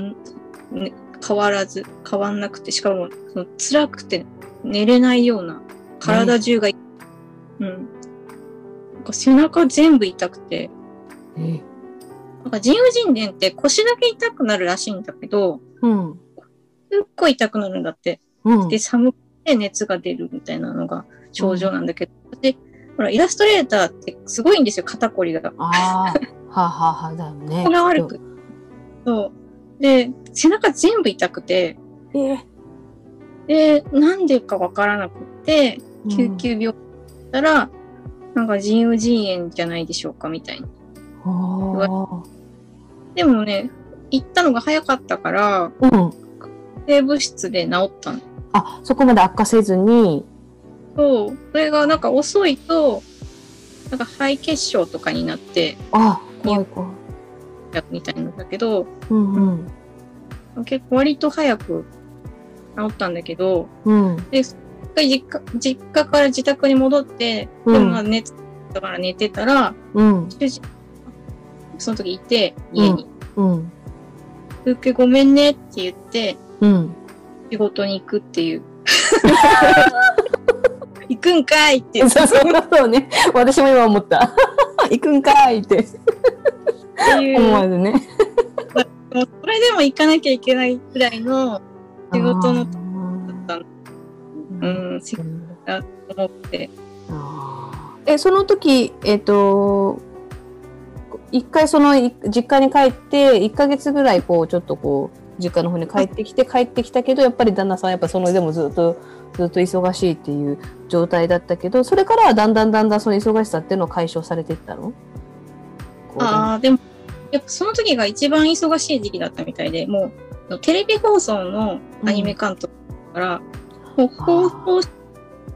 ね、変わらず、変わんなくて、しかも、その辛くて寝れないような、体中が、うん。なんか背中全部痛くて、えなんか人雨人伝って腰だけ痛くなるらしいんだけど、うん、すっごい痛くなるんだって。うん、で、寒くて熱が出るみたいなのが症状なんだけど、で、ほら、イラストレーターってすごいんですよ、肩こりが。ああ、はあ、はあ、はあ、だよね。これが悪く。そう。で、背中全部痛くて、ええで、なんでかわからなくって、救急病院行ったら、なんか腎盂腎炎じゃないでしょうかみたいな。うん、あでもね、行ったのが早かったから、あ、うん。生物質で治ったの。あ、そこまで悪化せずに、そう。それがなんか遅いと、なんか肺血症とかになって、あ、怖い怖い。みたいなんだけど、うん、うん、結構割と早く治ったんだけど、うん、で、一回実家、実家から自宅に戻って、うんでもまあ熱だから寝てたら、うん、主人、その時いて、家に。うん、ふうけごめんねって言って、うん。仕事に行くっていう。行くんかいってそうそうね。私も今思った。行くんかいって。っていう。思わずね。それでも行かなきゃいけないくらいの仕事のだったうん、せっかく思って。えその時えっ、と一回そのい実家に帰って1ヶ月ぐらいこうちょっとこう実家の方に帰ってきて帰ってきたけどやっぱり旦那さんはやっぱそのでもずっとずっと忙しいっていう状態だったけどそれからはだんだんだんだんその忙しさっていうのを解消されていったの？ああ、でも、やっぱその時が一番忙しい時期だったみたいで、もう、テレビ放送のアニメ監督から、うん、放送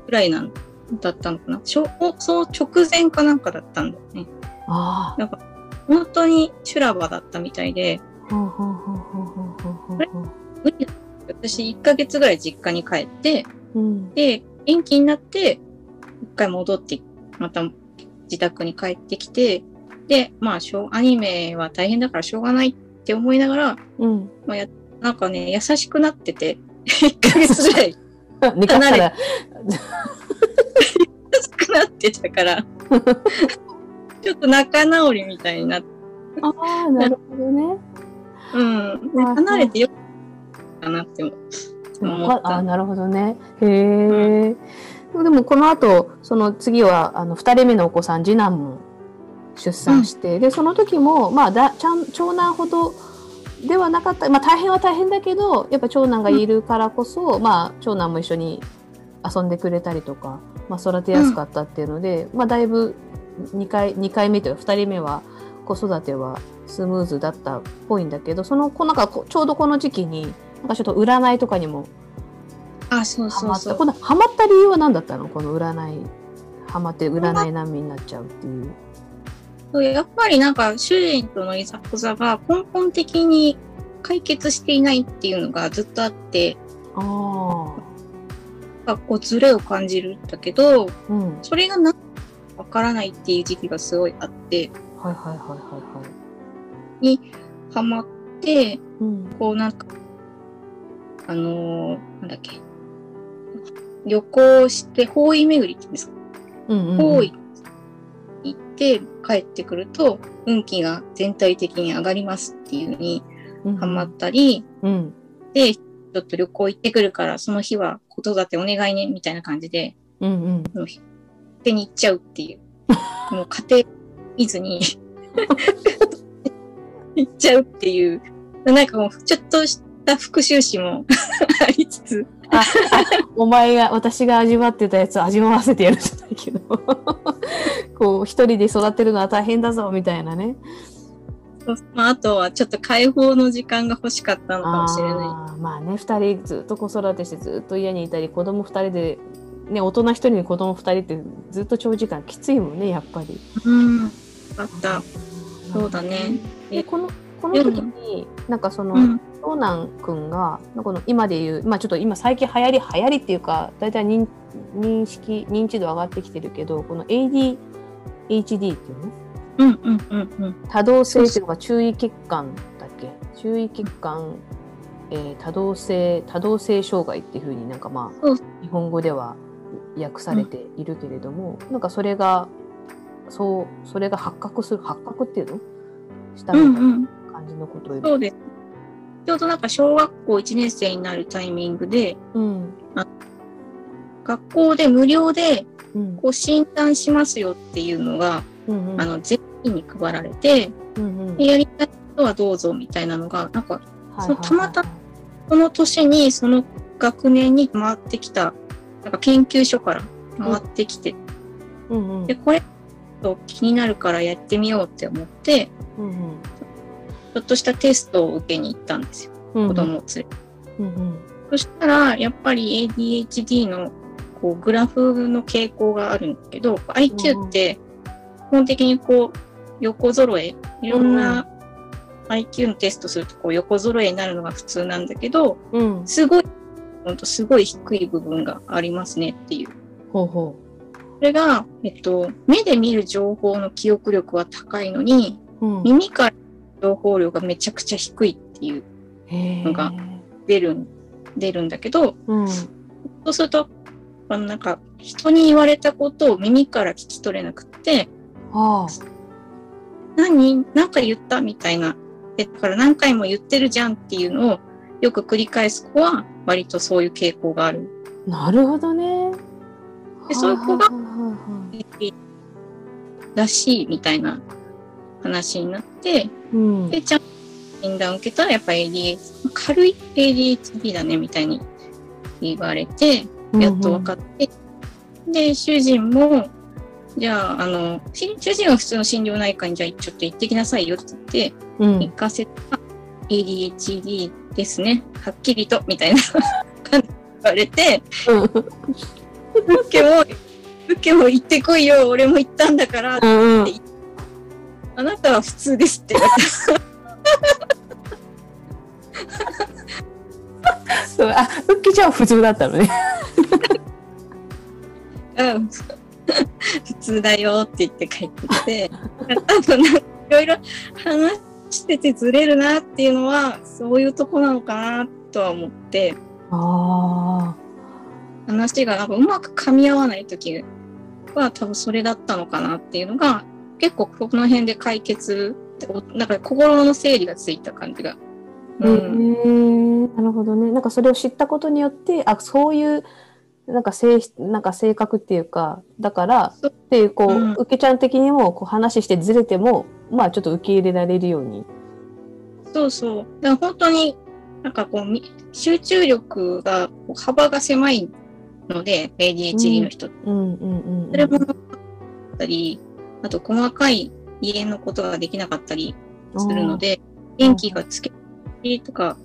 ぐらいなんだったのかな。放送直前かなんかだったんだよね。あなんか本当に修羅場だったみたいで、私1ヶ月ぐらい実家に帰って、うん、で、元気になって、一回戻って、また自宅に帰ってきて、で、まあ、アニメは大変だからしょうがないって思いながら、うん、まあ、やっなんかね、優しくなってて、1ヶ月ぐらい。寝 かしたら。優しくなってたから、ちょっと仲直りみたいになって、ああなるほどね。うん。であ離れてよかったかなって思思った。あなるほどね。へえ、でもこの後、その次は、あの、二人目のお子さん、次男も出産して、で、その時も、まあだ、ちゃん、長男ほどではなかった、まあ大変は大変だけど、やっぱ長男がいるからこそ、まあ、長男も一緒に遊んでくれたりとか、まあ、育てやすかったっていうので、まあ、だいぶ2回、二回目というか、2人目は子育てはスムーズだったっぽいんだけど、その、こうなんかちょうどこの時期に、なんかちょっと占いとかにもあ、そうハマった。そうそう。このハマった理由は何だったの？この占い。ハマって占い難民になっちゃうっていう。そうやっぱりなんか主人とのいざこざが根本的に解決していないっていうのがずっとあって、ああ。こうズレを感じるんだけど、うん。それがなわからないっていう時期がすごいあって、はいはいはいはいはい。ハマって、うん。こうなんか、あのーなんだっけ、旅行して方位巡りって言うんですかうんうん、方位て帰ってくると、運気が全体的に上がりますっていうにうん。ハマったり、うん。で、ちょっと旅行行ってくるから、その日は子育てお願いね、みたいな感じで、うんうん。手に行っちゃうっていう。もう家庭見ずに行っちゃうっていう。なんかもうちょっとした復讐心も ありつつ、あ、あ、お前が、私が味わってたやつ味わわせてやるじゃないけど。こう、一人で育てるのは大変だぞ、みたいなね。まあ、あとはちょっと解放の時間が欲しかったのかもしれない。まあね、二人ずっと子育てしてずっと家にいたり、子供二人で、ね、大人一人に子供二人ってずっと長時間きついもんね、やっぱり。うん。あった。そうだね。で、この、この時に、なんかその、うん。長男くんが、この今で言う、まあちょっと今最近流行り、流行りっていうか、だいたい認認識、認知度上がってきてるけど、この ADHD っていうの？うんうんうんうん。多動性っていうのが注意欠陥だっけ？注意欠陥、えー多動性、多動性障害っていうふうになんかまあ、日本語では訳されているけれども、なんかそれが、そう、それが発覚する、発覚っていうの？したみたいなうんうん。感じのことを言うそうです。ちょうどなんか小学校1年生になるタイミングで、うん。学校で無料でうん。こう診断しますよっていうのが、うんうん。あの、全員に配られて、うんうんでやりたい人はどうぞみたいなのが、なんか、はいそうたまたこの年にその学年に回ってきた、なんか研究所から回ってきて、うんうんで、これ、と気になるからやってみようって思って、うんちょっとしたテストを受けに行ったんですよ。うん子供を連れて。うんうんそしたら、やっぱり ADHD のこうグラフの傾向があるんだけど、IQ って基本的にこう横揃え、いろんな IQ のテストするとこう横揃えになるのが普通なんだけど、うん。すごい、ほんとすごい低い部分がありますねっていう。ほうほそれが、えっと、目で見る情報の記憶力は高いのに、う。うん。耳から情報量がめちゃくちゃ低いっていう、へのが出るん、出るんだけど、うん。そうすると、あのなんか、人に言われたことを耳から聞き取れなくって、あ何？なんか言ったみたいな。だから何回も言ってるじゃんっていうのをよく繰り返す子は割とそういう傾向がある。なるほどね。でそういう子がらしいみたいな話になって、あうん。で、ちゃんと診断を受けたらやっぱ ADHD、軽い ADHD だねみたいに言われて、やっと分かって、で、主人も、じゃあ、あの、し主人は普通の診療内科にじゃあちょっと行ってきなさいよって言って、うん。行かせた ADHD ですね。はっきりと、みたいな感じで言われて、受けも、受けも行ってこいよ、俺も行ったんだから、うんうん。あなたは普通ですって言わそうあ、ウッキーちゃん普通だったのね。うん普通だよって言って帰ってきて、多分なんかいろいろ話しててずれるなっていうのは、そういうとこなのかなとは思って、あ話がなんかうまく噛み合わない時は多分それだったのかなっていうのが結構この辺で解決なんか心の整理がついた感じが。あ。うへん、えなるほどね。なんかそれを知ったことによって、あ、そういう、なんか性質、なんか性格っていうか、だから、っていう、こう、うんウケちゃん的にも、こう話してずれても、まあちょっと受け入れられるように。そうそう。だから本当になんかこうみ集中力が幅が狭いので ADHD の人ってうんうんうんうん。それもあったり、あと細かい家のことができなかったりするので、電気がつけとか、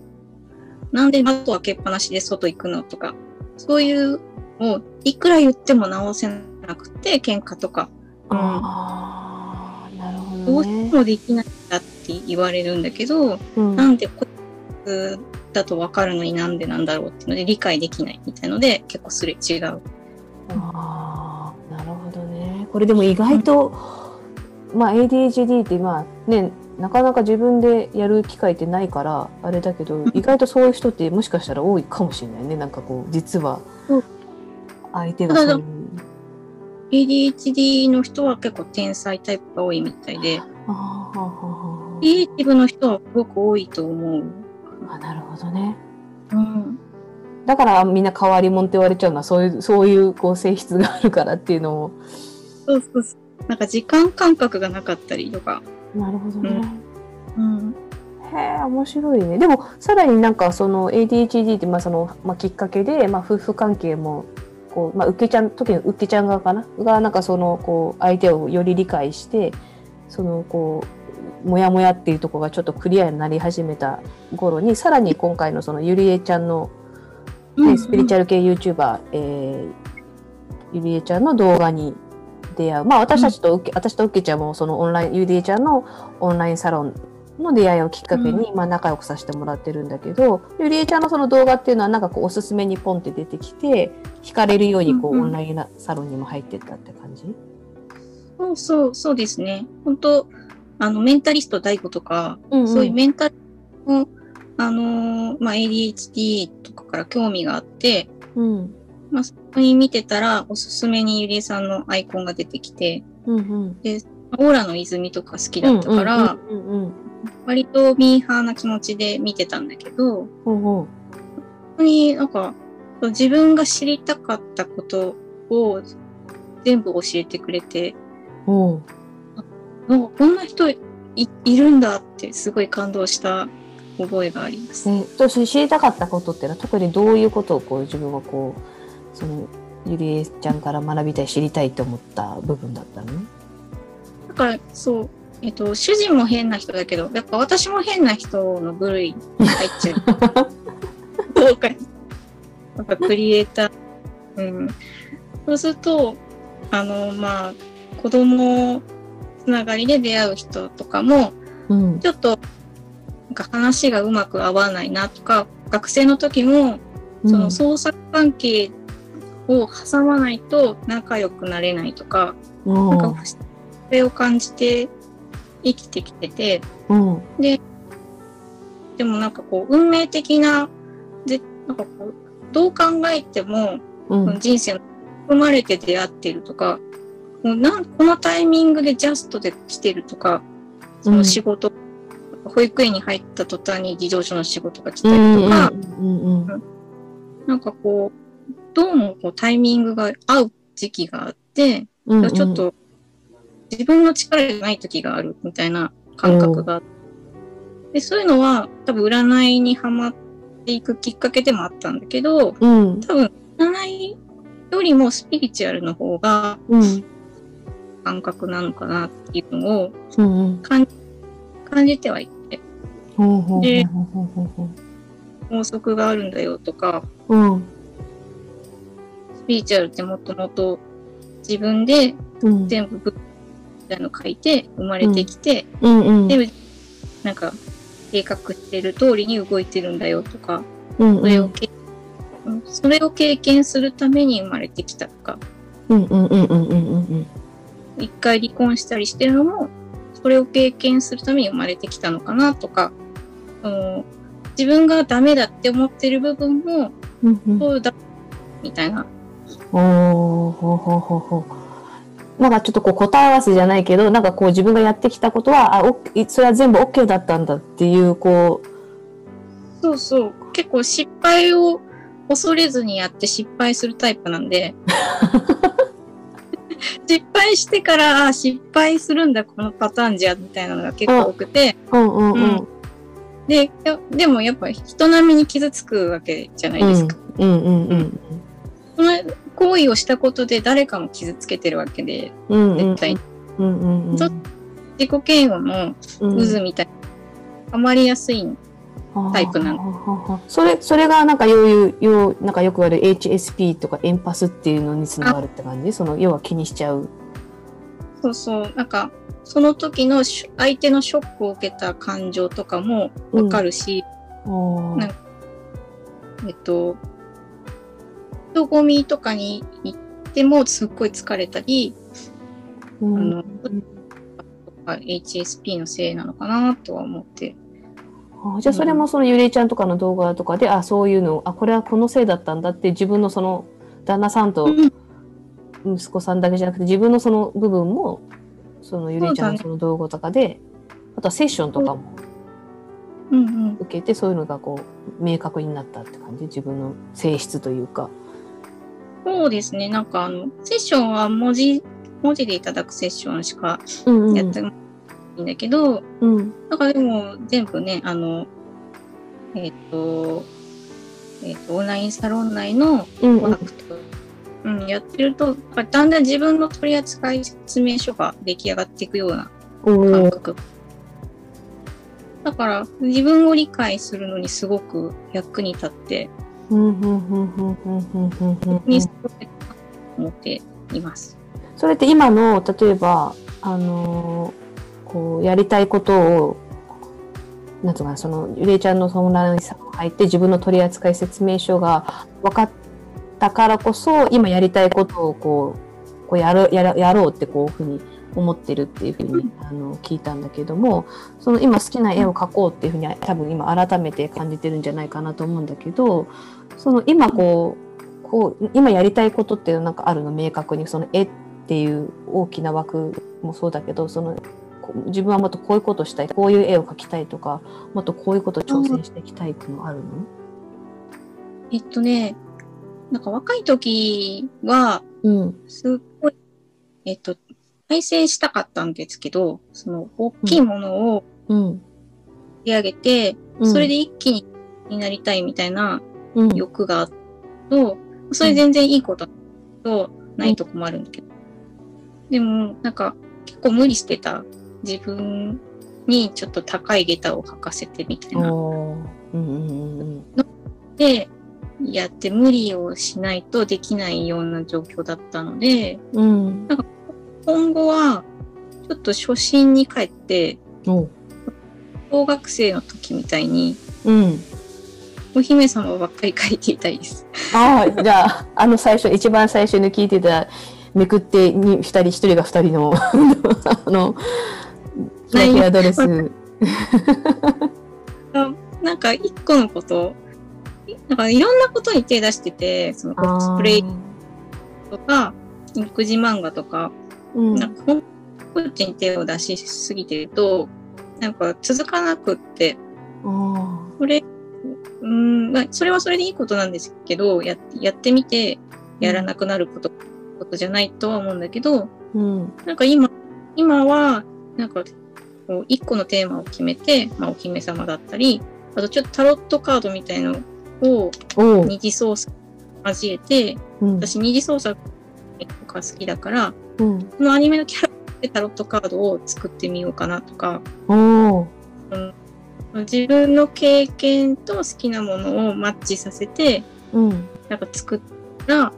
なんで窓開けっぱなしで外行くのとか、そういうのをいくら言っても直せなくて、喧嘩とか、うんああ、なるほどうしどねて。もできないんだって言われるんだけど、うんなんでこいつだと分かるのになんでなんだろうっていうので理解できないみたいので結構すれ違う。ああ、なるほどね。これでも意外と、まあ ADHD ってまあね、なかなか自分でやる機会ってないから、あれだけど、意外とそういう人ってもしかしたら多いかもしれないね。なんかこう、実はうん、相手がそういう。ADHD の人は結構天才タイプが多いみたいで、クリエイティブの人はすごく多いと思う。ああ、なるほどね。うん。だからみんな変わり者って言われちゃうのは、そういう、そういうこう性質があるからっていうのも。そうそうそう。なんか時間感覚がなかったりとか。なるほどね。うん。へえ、面白いね。でも、さらになんかその ADHD って、まあその、まあきっかけで、まあ夫婦関係も、こう、まあ、受けちゃん、特に受けちゃん側かな？が、なんかその、こう、相手をより理解して、その、こう、もやもやっていうところがちょっとクリアになり始めた頃に、さらに今回のそのゆりえちゃんの、ね、スピリチュアル系 YouTuber、えー、ゆりえちゃんの動画に出会う。まあ私たちと受け、私と受けちゃんもそのオンライン、ゆりえちゃんのオンラインサロンの出会いをきっかけに、まあ仲良くさせてもらってるんだけど、ゆりえちゃんのその動画っていうのはなんかこうおすすめにポンって出てきて、惹かれるようにこう、うんうんオンラインサロンにも入ってったって感じ？そうそう、そうですね。本当あの、メンタリスト DAIGO とか、うんそういうメンタルの、あのーまあ、ADHD とかから興味があって、うん。まあ、そこに見てたら、おすすめにゆりえさんのアイコンが出てきて、うんうん。オーラの泉とか好きだったから。割とミーハーな気持ちで見てたんだけど、ほうほ本当になんか、自分が知りたかったことを全部教えてくれて、う。ほなんかこんな人いいるんだってすごい感動した覚えがあります。う。え、知りたかったことっていうのは特にどういうことをこう自分はこう、その、ゆりえちゃんから学びたい、知りたいと思った部分だったの？だから、そう、えっと、主人も変な人だけど、やっぱ私も変な人の部類に入っちゃう。どうかに。なんかクリエイター。うん。そうすると、あの、まあ、子供つながりで出会う人とかも、うん。ちょっと、なんか話がうまく合わないなとか、学生の時も、その創作関係を挟まないと仲良くなれないとか、うん、なんかそれを感じて生きてきてて、うん。でもなんかこう、運命的な、で、なんかこう、どう考えても、うん。人生の生まれて出会ってるとか、もうなんこのタイミングでジャストで来てるとか、その仕事、保育園に入った途端に児童書の仕事が来たりとか、うんうんうんなんかこう、どうもこうタイミングが合う時期があって、うんうん。ちょっと自分の力じゃない時があるみたいな感覚があって、でそういうのは多分占いにはまっていくきっかけでもあったんだけど、うん。多分占いよりもスピリチュアルの方がうん。感覚なのかなっていうのをうんうん。感感じてはいて、ほうほうほうでほうほうほう。ほ法則があるんだよとか、ううん。スピリチュアルってもともと自分でうん。全部ブックみたいなの書いて生まれてきて、うんうん。でなんか計画してる通りに動いてるんだよとか、うんそれをそれを経験するために生まれてきたとか、うんうんうんうんうんうん。一回離婚したりしてるのも、それを経験するために生まれてきたのかなとか、その自分がダメだって思ってる部分も、うんうん。そうだ、みたいな。おーほうほうほうほう。なんかちょっとこう答え合わせじゃないけどなんかこう自分がやってきたことはあおそれは全部 OK だったんだっていうこそうそう。結構失敗を恐れずにやって失敗するタイプなんで、失敗してから、あ失敗するんだ、このパターンじゃ、みたいなのが結構多くて、ううんうん。うん。で、やでもやっぱ人並みに傷つくわけじゃないですか。うんうんうん。その行為をしたことで誰かも傷つけてるわけで、うんうん。絶対うんうんうん。自己嫌悪の渦みたいな、はまりやすい。タイプなの。の。それ、それがなんかようよう、なんかよくある HSP とかエンパスっていうのにつながるって感じ？その、要は気にしちゃう。そうそう、なんか、その時のし相手のショックを受けた感情とかもわかるし、おー。なんえっと、人混みとかに行ってもすっごい疲れたり、うんあの、HSP のせいなのかなとは思って。あじゃあそれもそのゆりえちゃんとかの動画とかで、あ、そういうの、あ、これはこのせいだったんだって自分のその旦那さんとうん息子さんだけじゃなくて自分のその部分も、そのゆりえちゃんのそその動画とかで、あとはセッションとかもうんうん。受けてそういうのがこう明確になったって感じ？自分の性質というか。そうですね。なんかあの、セッションは文字、文字でいただくセッションしかうんうんやってないんだけど、うんだからでも全部ね、あの、えっ、と、えっ、と、オンラインサロン内のうんうんコンタクト、うん、やってると、だんだん自分の取扱説明書が出来上がっていくような感覚。だから、自分を理解するのにすごく役に立って、に進め思っています。それって今の例えばあのこうやりたいことをなんつうかそのゆれえちゃんの相談さんが入って自分の取扱説明書が分かったからこそ今やりたいことをこうこうやるややろうってこういうふうに思ってるっていうふうにあの聞いたんだけどもその今好きな絵を描こうっていうふうに多分今改めて感じてるんじゃないかなと思うんだけどその今こうこう今やりたいことっていうのなんかあるの？明確に。その絵っていう大きな枠もそうだけどその自分はもっとこういうことしたいこういう絵を描きたいとかもっとこういうこと挑戦していきたいっていうのあるの？えっとね、なんか若い時は、うん。すっごい、えっと、再生したかったんですけど、その大きいものをうん。売り上げて、うん。それで一気にになりたいみたいなうん。欲があると、それ全然いいことだとないと困るんだけど。でも、なんか結構無理してた。自分にちょっと高い下駄を履かせてみたいな。おー。うんうんうんうん。で、やって無理をしないとできないような状況だったので、うん今後はちょっと初心に帰って、お。小学生の時みたいに、うん。お姫様ばっかり書いていたいです。ああじゃああの最初一番最初に聞いてためくってに二人一人が二人の あのキラキラドレス。あなんか一個のこと、なんかいろんなことに手出してて、そのコスプレとか、育児漫画とか、うんなんかほんこっちに手を出しすぎてると、なんか続かなくって、あこれ、うん、まあ、それはそれでいいことなんですけど、ややってみて、やらなくなること、ことじゃないとは思うんだけど、ーうん。なんか今、今は、なんか、こう、一個のテーマを決めて、まあ、お姫様だったり、あとちょっとタロットカードみたいのを。二次操作交えて、うん。私二次操作とか好きだから、うん。このアニメのキャラでタロットカードを作ってみようかなとか、おう。自分の経験と好きなものをマッチさせて、うん。なんか作ったら、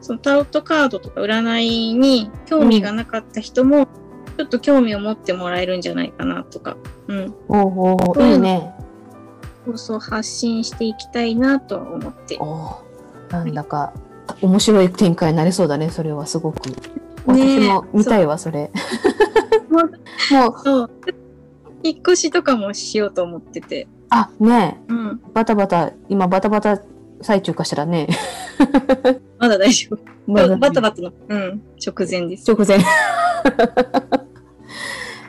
そのタロットカードとか占いに興味がなかった人も、ちょっと興味を持ってもらえるんじゃないかなとか、うん。おうおう。うんいいね。そうそう発信していきたいなとは思って。なんだか、面白い展開になりそうだね、それはすごく。ね私も見たいわ、それ。ももう、そう。引っ越しとかもしようと思ってて。あ、ねえうん。バタバタ、今バタバタ最中かしらね。まだ大丈夫。まだバタバタの、うん、直前です。直前。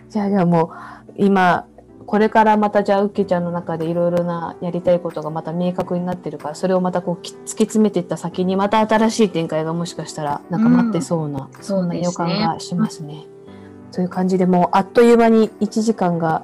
じゃあじゃあもう今これからまたじゃあうっけちゃんの中でいろいろなやりたいことがまた明確になってるからそれをまたこうき突き詰めていった先にまた新しい展開がもしかしたらなんか待ってそうな、そんな予感がしますね。そういう感じでもうあっという間に1時間が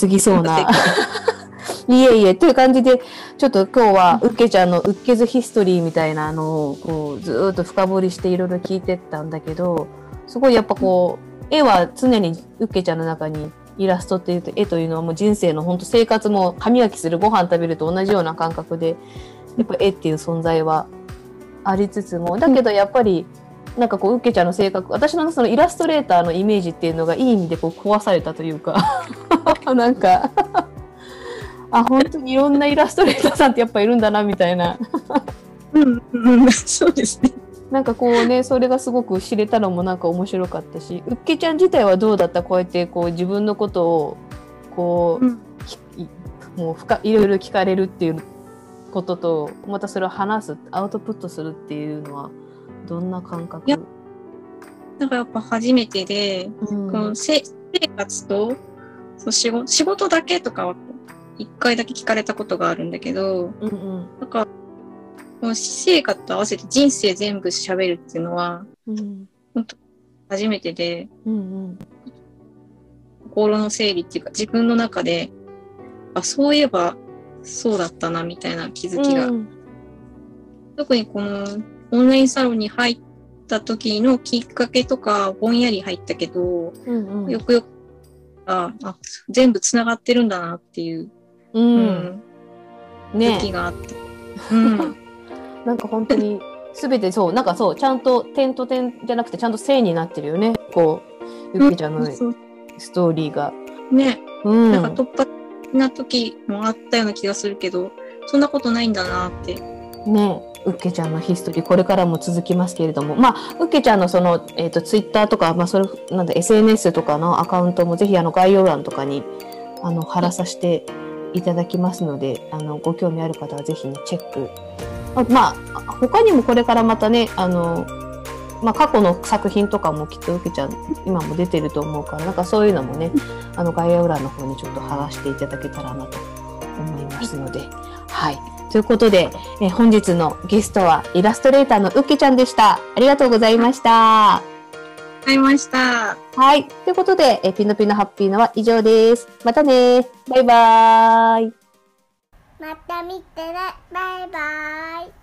過ぎそうな。いえいえ、という感じで、ちょっと今日は、うっけちゃんのうっけずヒストリーみたいなのを、こう、ずーっと深掘りしていろいろ聞いてったんだけど、すごいやっぱこう、絵は常にうっけちゃんの中にイラストっていうと、絵というのはもう人生の本当生活も歯磨きするご飯食べると同じような感覚で、やっぱ絵っていう存在はありつつも、だけどやっぱり、なんかこう、うっけちゃんの性格、私のそのイラストレーターのイメージっていうのがいい意味でこう壊されたというか、なんか、あ、本当にいろんなイラストレーターさんってやっぱいるんだな、みたいな。うん、うん、そうですね。なんかこうね、それがすごく知れたのもなんか面白かったし、うっけちゃん自体はどうだった？こうやってこう自分のことを、こう、うん、きもう深いろいろ聞かれるっていうことと、またそれを話す、アウトプットするっていうのは、どんな感覚？いやなんかやっぱ初めてで、うん。このせ生活とそう仕事仕事だけとかは一回だけ聞かれたことがあるんだけど、うんうん。なんか、この私生活と合わせて人生全部喋るっていうのはうん初めてで、うんうん心の整理っていうか自分の中で、あ、そういえばそうだったなみたいな気づきが、うん。特にこのオンラインサロンに入った時のきっかけとかぼんやり入ったけど、うんうん。よくよくああ全部つながってるんだなっていう、ううん。ん、ね時があって。うん なんか本当に全てそうなんかそうちゃんと点と点じゃなくてちゃんと線になってるよね。こうゆっけちゃんのストーリーが。ね、うん。なんか突発的な時もあったような気がするけど、そんなことないんだなって。ね。うっけちゃんのヒストリーこれからも続きますけれども。まあうっけちゃんのその、えー、とツイッターとか、まあ、それなんだ SNS とかのアカウントもぜひあの概要欄とかにあの貼らさせていただきますのであのご興味ある方はぜひねチェックあまあ他にもこれからまたねあの、まあ、過去の作品とかもきっとうっけちゃん今も出てると思うからなんかそういうのもねあの概要欄の方にちょっと貼らせていただけたらなと思いますので。はい。ということで、え本日のゲストはイラストレーターのうっけちゃんでした。ありがとうございました。わかりました。はい。ということで、えーピノピノハッピーのは以上です。またね。バイバーイ。また見てね。バイバイ。